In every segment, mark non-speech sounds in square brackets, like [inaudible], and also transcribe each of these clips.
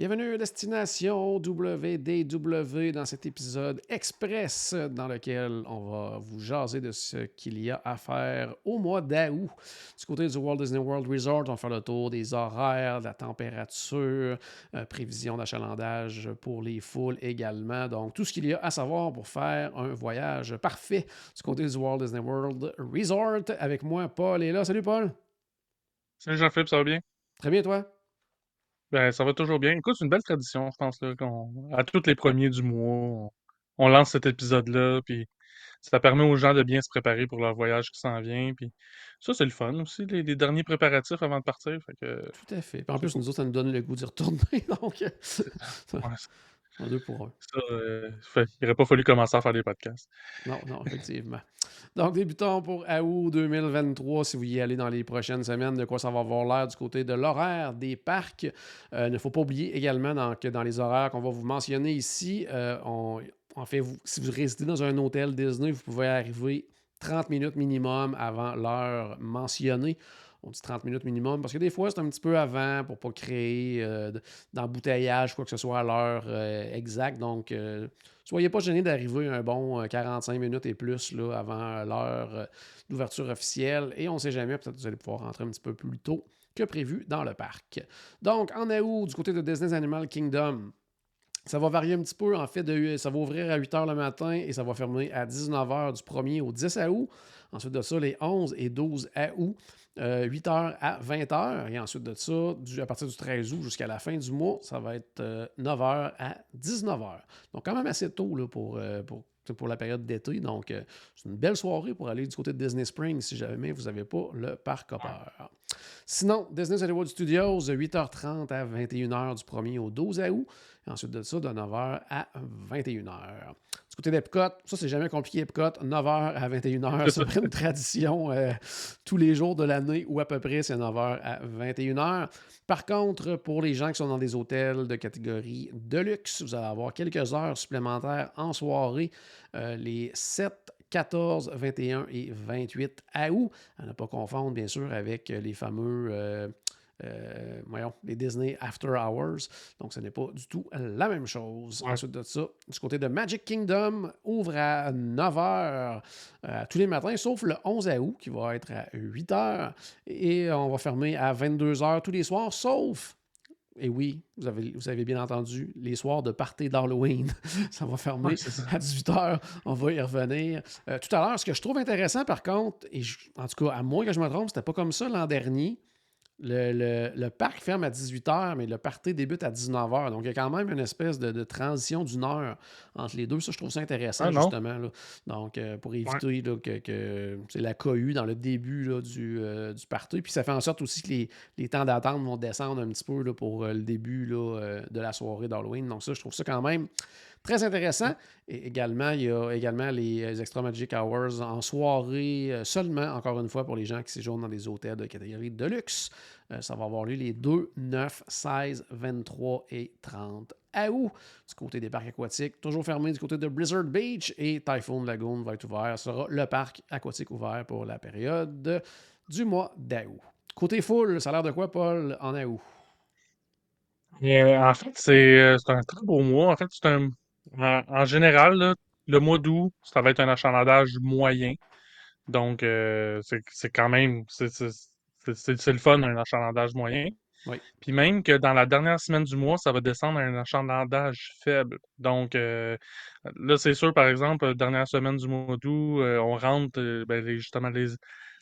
Bienvenue à Destination WDW dans cet épisode express dans lequel on va vous jaser de ce qu'il y a à faire au mois d'août. Du côté du Walt Disney World Resort, on va faire le tour des horaires, de la température, euh, prévision d'achalandage pour les foules également. Donc, tout ce qu'il y a à savoir pour faire un voyage parfait du côté du Walt Disney World Resort. Avec moi, Paul est là. Salut, Paul. Salut Jean-Philippe, ça va bien? Très bien, toi? Ben, ça va toujours bien. Écoute, c'est une belle tradition, je pense, là, qu'on, à tous les premiers du mois, on, on lance cet épisode-là, puis ça permet aux gens de bien se préparer pour leur voyage qui s'en vient, puis ça, c'est le fun aussi, les, les derniers préparatifs avant de partir, fait que Tout à fait. Puis en plus, nous autres, ça nous donne le goût d'y retourner. [laughs] Donc, Ouais, un deux pour un. ça, euh, fait, il aurait pas fallu commencer à faire des podcasts. Non, non, effectivement. Donc, débutons pour août 2023. Si vous y allez dans les prochaines semaines, de quoi ça va avoir l'air du côté de l'horaire des parcs. Euh, Il ne faut pas oublier également dans- que dans les horaires qu'on va vous mentionner ici, euh, en fait, si vous résidez dans un hôtel Disney, vous pouvez arriver 30 minutes minimum avant l'heure mentionnée. On dit 30 minutes minimum parce que des fois, c'est un petit peu avant pour ne pas créer euh, d'embouteillage, quoi que ce soit à l'heure euh, exacte. Donc, euh, soyez pas gênés d'arriver un bon euh, 45 minutes et plus là, avant l'heure euh, d'ouverture officielle. Et on ne sait jamais, peut-être que vous allez pouvoir rentrer un petit peu plus tôt que prévu dans le parc. Donc, en août, du côté de Disney's Animal Kingdom, ça va varier un petit peu. En fait, de- ça va ouvrir à 8 h le matin et ça va fermer à 19 h du 1er au 10 août. Ensuite de ça, les 11 et 12 août, euh, 8 h à 20 h. Et ensuite de ça, à partir du 13 août jusqu'à la fin du mois, ça va être euh, 9 h à 19 h. Donc, quand même assez tôt pour, euh, pour, pour la période d'été. Donc, euh, c'est une belle soirée pour aller du côté de Disney Springs si jamais vous n'avez pas le parc Hopper. Sinon, Disney's Hollywood Studios, de 8h30 à 21h du 1er au 12 août. Et ensuite de ça, de 9h à 21h. Du côté d'Epcot, ça, c'est jamais compliqué, Epcot. 9h à 21h, C'est une tradition euh, tous les jours de l'année, ou à peu près, c'est 9h à 21h. Par contre, pour les gens qui sont dans des hôtels de catégorie de luxe, vous allez avoir quelques heures supplémentaires en soirée, euh, les 7, 14, 21 et 28 août. À ne pas confondre, bien sûr, avec les fameux. euh, euh, voyons, les Disney After Hours. Donc, ce n'est pas du tout la même chose. Ensuite de ça, du côté de Magic Kingdom, ouvre à 9h tous les matins, sauf le 11 août, qui va être à 8h. Et on va fermer à 22h tous les soirs, sauf et oui, vous avez, vous avez bien entendu, les soirs de party d'Halloween, [laughs] ça va fermer à 18h. On va y revenir. Euh, tout à l'heure, ce que je trouve intéressant, par contre, et je- en tout cas, à moins que je me trompe, c'était pas comme ça l'an dernier. Le, le- le parc ferme à 18h, mais le party débute à 19h. Donc, il y a quand même une espèce de, de transition d'une heure entre les deux. Ça, je trouve ça intéressant, Ah justement. là. Donc, euh, pour éviter là, que, que c'est la cohue dans le début là, du, euh, du party. Puis, ça fait en sorte aussi que les, les temps d'attente vont descendre un petit peu pour euh, le début là, euh, de la soirée d'Halloween. Donc, ça, je trouve ça quand même très intéressant. Et également, il y a également les euh, Extra Magic Hours en soirée euh, seulement, encore une fois, pour les gens qui séjournent dans des hôtels de catégorie de luxe. Euh, ça va avoir lieu les 2, 9, 16, 23 et 30 août. Du côté des parcs aquatiques, toujours fermé du côté de Blizzard Beach et Typhoon Lagoon va être ouvert. Ce sera le parc aquatique ouvert pour la période du mois d'août. Côté full, ça a l'air de quoi, Paul, en août? Et, en fait, c'est c'est un très beau mois. En fait, c'est un, en, en général, là, le mois d'août, ça va être un achalandage moyen. Donc, euh, c'est quand même, c'est le fun, un achalandage moyen. Oui. Puis même que dans la dernière semaine du mois, ça va descendre à un achalandage faible. Donc, euh, là, c'est sûr, par exemple, dernière semaine du mois d'août, euh, on rentre, ben, les- justement, les,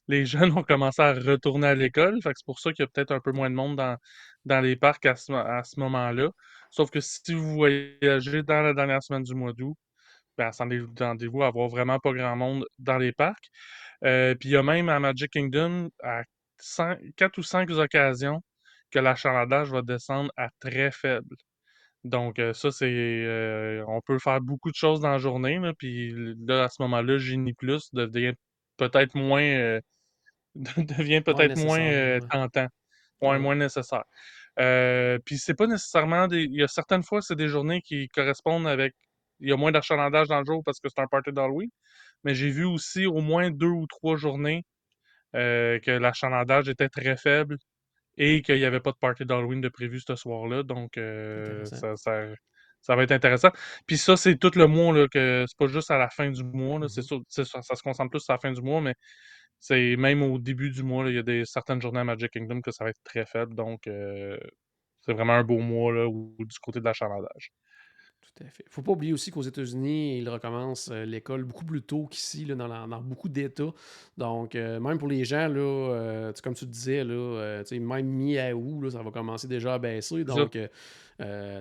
les [laughs] jeunes ont commencé à retourner à l'école. C'est pour ça qu'il y a peut-être un peu moins de monde dans, dans les parcs à ce, à ce moment-là. Sauf que si vous voyagez dans la dernière semaine du mois d'août, ben, attendez-vous à avoir vraiment pas grand monde dans les parcs. Euh, puis il y a même à Magic Kingdom, à cinq- quatre ou cinq occasions, que l'achalandage va descendre à très faible. Donc euh, ça, c'est... euh, on peut faire beaucoup de choses dans la journée, puis là, à ce moment-là, Genie Plus devient peut-être moins... [laughs] devient peut-être moins tentant, moins, Ouais. moins nécessaire. Euh, puis c'est pas nécessairement des. Il y a certaines fois, c'est des journées qui correspondent avec. Il y a moins d'achalandage dans le jour parce que c'est un party d'Halloween. Mais j'ai vu aussi au moins deux ou trois journées euh, que l'achalandage était très faible et qu'il n'y avait pas de party d'Halloween de prévu ce soir-là. Donc, ça, ça, va être intéressant. Puis ça, c'est tout le mois, là, que c'est pas juste à la fin du mois. C'est mm-hmm. ça, ça se concentre plus à la fin du mois, mais c'est même au début du mois, il y a des, certaines journées à Magic Kingdom que ça va être très faible. Donc, c'est vraiment un beau mois là, du côté de l'achalandage. Tout à fait. faut pas oublier aussi qu'aux États-Unis, ils recommencent euh, l'école beaucoup plus tôt qu'ici, dans, dans, beaucoup d'États. Donc, euh, même pour les gens, là, euh, comme tu disais, là, même mi-août, ça va commencer déjà à baisser. Donc,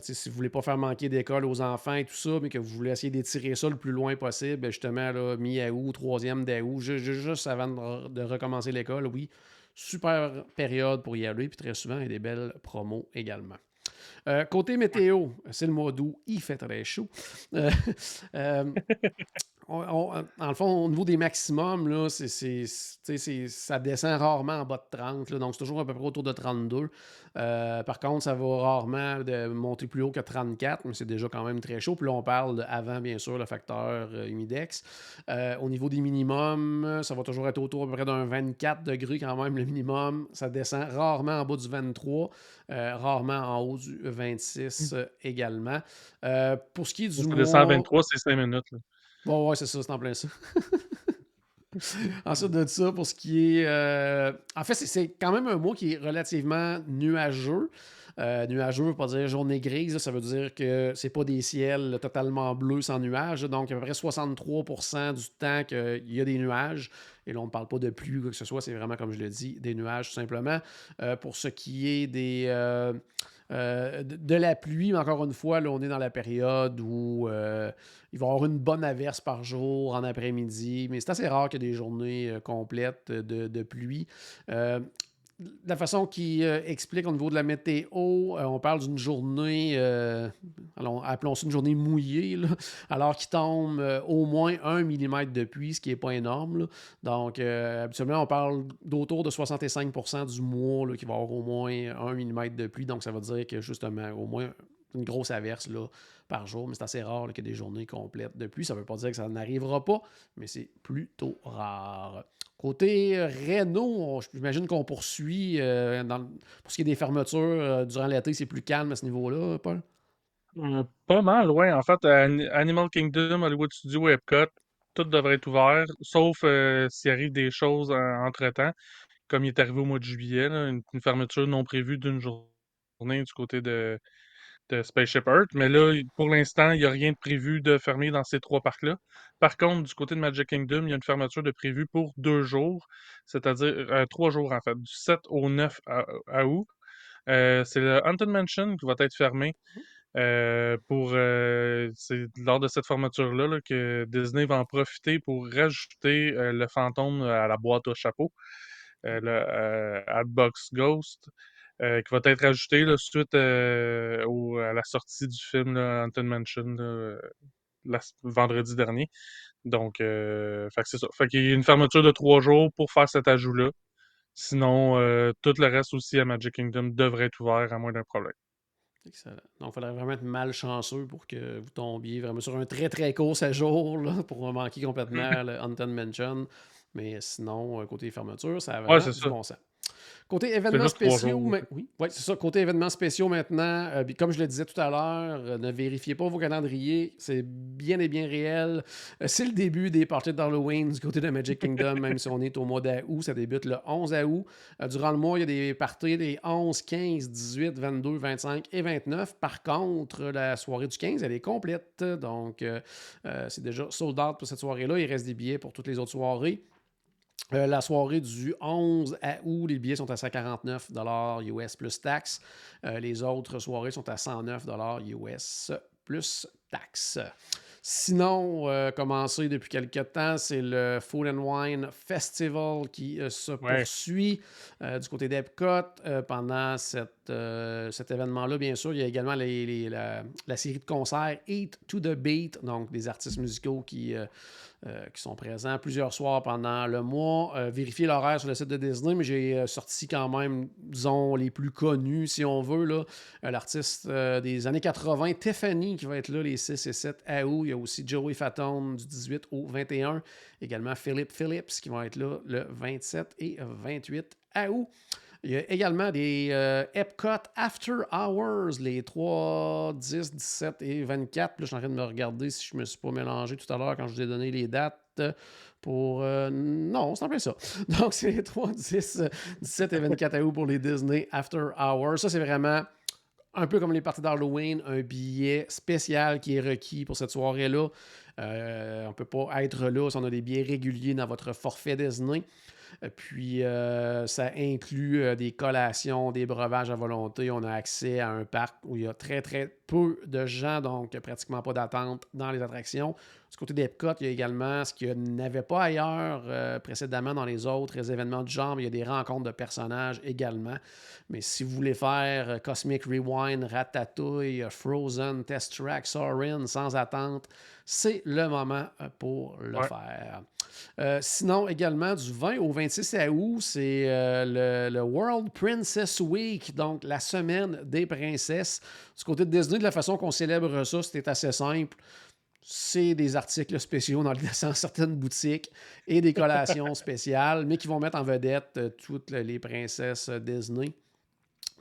si vous voulez pas faire manquer d'école aux enfants et tout ça, mais que vous voulez essayer d'étirer ça le plus loin possible, ben, justement, mi-août, troisième d'août, juste avant de, recommencer l'école, oui, super période pour y aller. Puis très souvent, il y a des belles promos également. Euh, côté météo, c'est le mois d'août, il fait très chaud. Euh, [laughs] euh, en le fond, au niveau des maximums, là, ça descend rarement en bas de 30. donc, c'est toujours à peu près autour de 32. par contre, ça va rarement de monter plus haut que 34, mais c'est déjà quand même très chaud. Puis là, on parle avant, bien sûr, le facteur humidex. au niveau des minimums, ça va toujours être autour à peu près d'un 24 degrés quand même, le minimum. Ça descend rarement en bas du 23. Euh, rarement en haut du 26 euh, également. Euh, pour ce qui est du. Ça descend à 23, c'est 5 minutes. Bon, ouais, c'est ça, c'est en plein ça. [laughs] Ensuite de ça, pour ce qui est. En fait, c'est quand même un mois qui est relativement nuageux. Euh, nuageux ne veut pas dire journée grise, ça veut dire que c'est pas des ciels totalement bleus sans nuages. Donc, à peu près 63% du temps qu'il y a des nuages. Et là, on ne parle pas de pluie ou quoi que ce soit, c'est vraiment, comme je l'ai dit, des nuages tout simplement. Euh, pour ce qui est des. Euh, de, la pluie, mais encore une fois, là, on est dans la période où il va y avoir une bonne averse par jour en après-midi, mais c'est assez rare qu'il y ait des journées complètes de, de pluie la façon qu'il euh, explique au niveau de la météo, euh, on parle d'une journée, euh, appelons ça une journée mouillée, alors qu'il tombe au moins un millimètre de pluie, ce qui n'est pas énorme. Donc, habituellement, on parle d'autour de 65% du mois qui va avoir au moins un millimètre de pluie. Donc, ça veut dire que justement, au moins une grosse averse là, par jour, mais c'est assez rare qu'il y ait des journées complètes de pluie. Ça ne veut pas dire que ça n'arrivera pas, mais c'est plutôt rare. Côté euh, Renault, j'imagine qu'on poursuit euh, pour ce qui est des fermetures euh, durant l'été, c'est plus calme à ce niveau-là, Paul? pas mal, oui. En fait, Animal Kingdom, Hollywood Studio, Epcot, tout devrait être ouvert, sauf s'il arrive des choses entre-temps, comme il est arrivé au mois de juillet, une, fermeture non prévue d'une journée du côté de, Spaceship Earth. Mais là, pour l'instant, il n'y a rien de prévu de fermer dans ces trois parcs-là. Par contre, du côté de Magic Kingdom, il y a une fermeture de prévue pour deux jours, c'est-à-dire euh, trois jours en fait, du 7 au 9 à, août. Euh, c'est le Haunted Mansion qui va être fermé. Euh, pour c'est lors de cette fermeture-là que Disney va en profiter pour rajouter le fantôme à la boîte au chapeau, le Adbox Ghost. Euh, qui va être ajouté là, suite euh, à la sortie du film là, Anton Mansion vendredi dernier. Donc, euh, c'est ça. Fait qu'il y a une fermeture de trois jours pour faire cet ajout-là. Sinon, tout le reste aussi à Magic Kingdom devrait être ouvert à moins d'un problème. Excellent. Donc, il faudrait vraiment être malchanceux pour que vous tombiez vraiment sur un très très court séjour là, pour manquer complètement [laughs] le Haunted Mansion. Mais sinon, côté fermeture, ça a vraiment ouais, du bon sens. Côté événements spéciaux, oui, c'est ça. Côté événements spéciaux maintenant, euh, comme je le disais tout à l'heure, euh, ne vérifiez pas vos calendriers. C'est bien et bien réel. Euh, c'est le début des parties d'Halloween du côté de Magic Kingdom, [laughs] même si on est au mois d'août. Ça débute le 11 août. durant le mois, il y a des parties des 11, 15, 18, 22, 25 et 29. Par contre, la soirée du 15, elle est complète. Donc, c'est déjà sold out pour cette soirée-là. Il reste des billets pour toutes les autres soirées. Euh, la soirée du 11 août, les billets sont à 149 US plus taxes. Euh, les autres soirées sont à 109 US plus taxes. Sinon, euh, commencé depuis quelques temps, c'est le Food and Wine Festival qui se poursuit du côté d'Epcot pendant cet événement-là. Bien sûr, il y a également la, la, série de concerts Eat to the Beat, donc des artistes musicaux qui euh, qui sont présents plusieurs soirs pendant le mois. Euh, vérifiez l'horaire sur le site de Disney, mais j'ai euh, sorti quand même, disons, les plus connus, si on veut. L'artiste des années 80, Tiffany, qui va être là les 6 et 7 août. Il y a aussi Joey Fatone du 18 au 21. Également Philip Phillips, qui va être là le 27 et 28 août. Il y a également des euh, Epcot After Hours, les 3, 10, 17 et 24. Puis là, je suis en train de me regarder si je ne me suis pas mélangé tout à l'heure quand je vous ai donné les dates pour. Euh, non, c'est un peu ça. [laughs] Donc, c'est les 3, 10, 17 et 24 août pour les Disney After Hours. Ça, c'est vraiment un peu comme les parties d'Halloween, un billet spécial qui est requis pour cette soirée-là. Euh, on ne peut pas être là si on a des billets réguliers dans votre forfait Disney. Euh, puis, euh, ça inclut des collations, des breuvages à volonté. On a accès à un parc où il y a très, très peu de gens, donc pratiquement pas d'attente dans les attractions. Du côté d'Epcot, il y a également ce qu'il n'y avait pas ailleurs euh, précédemment dans les autres événements du genre. Il y a des rencontres de personnages également. Mais si vous voulez faire euh, Cosmic Rewind, Ratatouille, euh, Frozen, Test Track, Sorin sans attente, c'est le moment pour le faire. sinon, également, du 20 au 26 août, c'est le, World Princess Week, donc la semaine des princesses. Du côté de Disney, de la façon qu'on célèbre ça, c'était assez simple c'est des articles spéciaux dans, [laughs] certaines boutiques et des collations [laughs] spéciales, mais qui vont mettre en vedette euh, toutes les princesses Disney.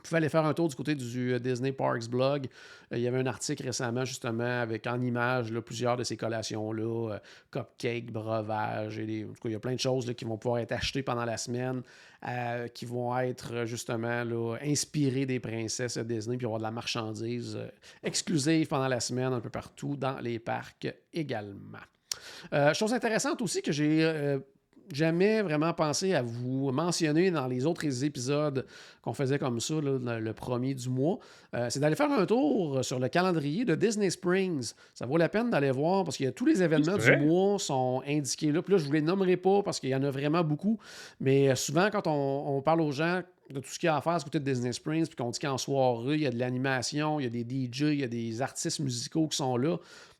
Pouvez aller faire un tour du côté du euh, Disney Parks blog. il y avait un article récemment, justement, avec en images plusieurs de ces collations-là, cupcakes, breuvages, et en tout cas, il y a plein de choses qui vont pouvoir être achetées pendant la semaine, qui vont être justement inspirées des princesses Disney, puis avoir de la marchandise exclusive pendant la semaine un peu partout dans les parcs également. chose intéressante aussi que j'ai jamais vraiment pensé à vous mentionner dans les autres épisodes qu'on faisait comme ça, le, premier du mois, euh, c'est d'aller faire un tour sur le calendrier de Disney Springs. Ça vaut la peine d'aller voir parce que tous les événements du mois sont indiqués là. Puis là, je ne vous les nommerai pas parce qu'il y en a vraiment beaucoup. Mais euh, souvent, quand on, parle aux gens de tout ce qu'il y a à faire à côté de Disney Springs, puis qu'on dit qu'en soirée, il y a de l'animation, il y a des DJ, il y a des artistes musicaux qui sont là.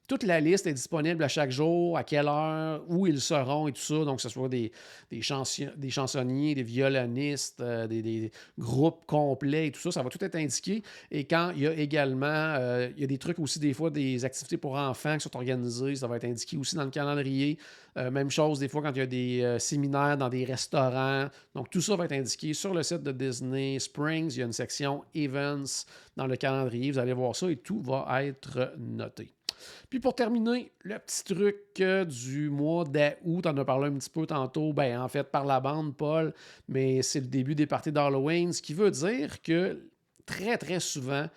Toute la liste est disponible à chaque jour, à quelle heure, où ils seront et tout ça. Donc, que ce soit des, chansonniers, des violonistes, euh, des, groupes complets et tout ça, ça va tout être indiqué. Et quand il y a également, euh, il y a des trucs aussi, des fois, des activités pour enfants qui sont organisées, ça va être indiqué aussi dans le calendrier. Euh, même chose, des fois, quand il y a des séminaires dans des restaurants. Donc, tout ça va être indiqué sur le site de Disney Springs. Il y a une section Events dans le calendrier. Vous allez voir ça et tout va être noté. Puis pour terminer, le petit truc euh, du mois d'août, on en as parlé un petit peu tantôt, ben en fait par la bande, Paul, mais c'est le début des parties d'Halloween, ce qui veut dire que très très souvent,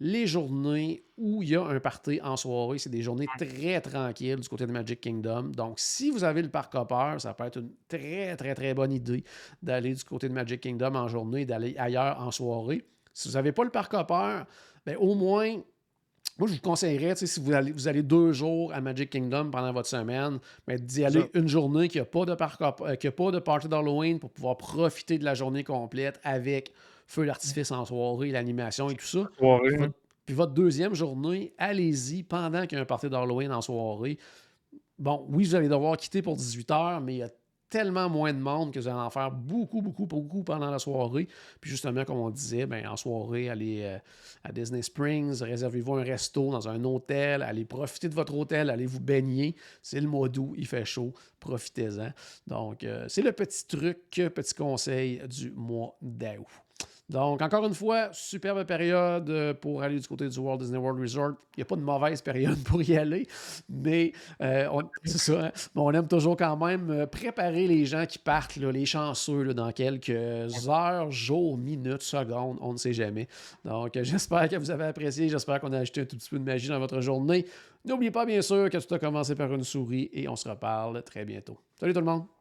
les journées où il y a un party en soirée, c'est des journées très tranquilles du côté de Magic Kingdom. Donc, si vous avez le parc hopper, ça peut être une très, très, très bonne idée d'aller du côté de Magic Kingdom en journée et d'aller ailleurs en soirée. Si vous n'avez pas le parc hopper, ben, au moins moi, je vous conseillerais, si vous allez, vous allez deux jours à Magic Kingdom pendant votre semaine, d'y aller une journée qui n'a pas de parc, euh, qui a pas de party d'Halloween pour pouvoir profiter de la journée complète avec feu d'artifice en soirée, l'animation et tout ça. puis, votre, deuxième journée, allez-y pendant qu'il y a un party d'Halloween en soirée. Bon, oui, vous allez devoir quitter pour 18 h, mais il y a tellement moins de monde que vous allez en faire beaucoup, beaucoup, beaucoup pendant la soirée. Puis justement, comme on disait, ben, en soirée, allez euh, à Disney Springs, réservez-vous un resto dans un hôtel, allez profiter de votre hôtel, allez vous baigner. C'est le mois d'août, il fait chaud, profitez-en. Donc, euh, c'est le petit truc, petit conseil du mois d'août. Donc, encore une fois, superbe période euh, pour aller du côté du Walt Disney World Resort. Il n'y a pas de mauvaise période [laughs] pour y aller, mais euh, [laughs] c'est ça. Hein. on aime toujours quand même euh, préparer les gens qui partent, les chanceux, dans quelques heures, jours, minutes, secondes, on ne sait jamais. Donc, j'espère que vous avez apprécié. J'espère qu'on a ajouté un tout petit peu de magie dans votre journée. N'oubliez pas, bien sûr, que tout a commencé par une souris et on se reparle très bientôt. Salut tout le monde!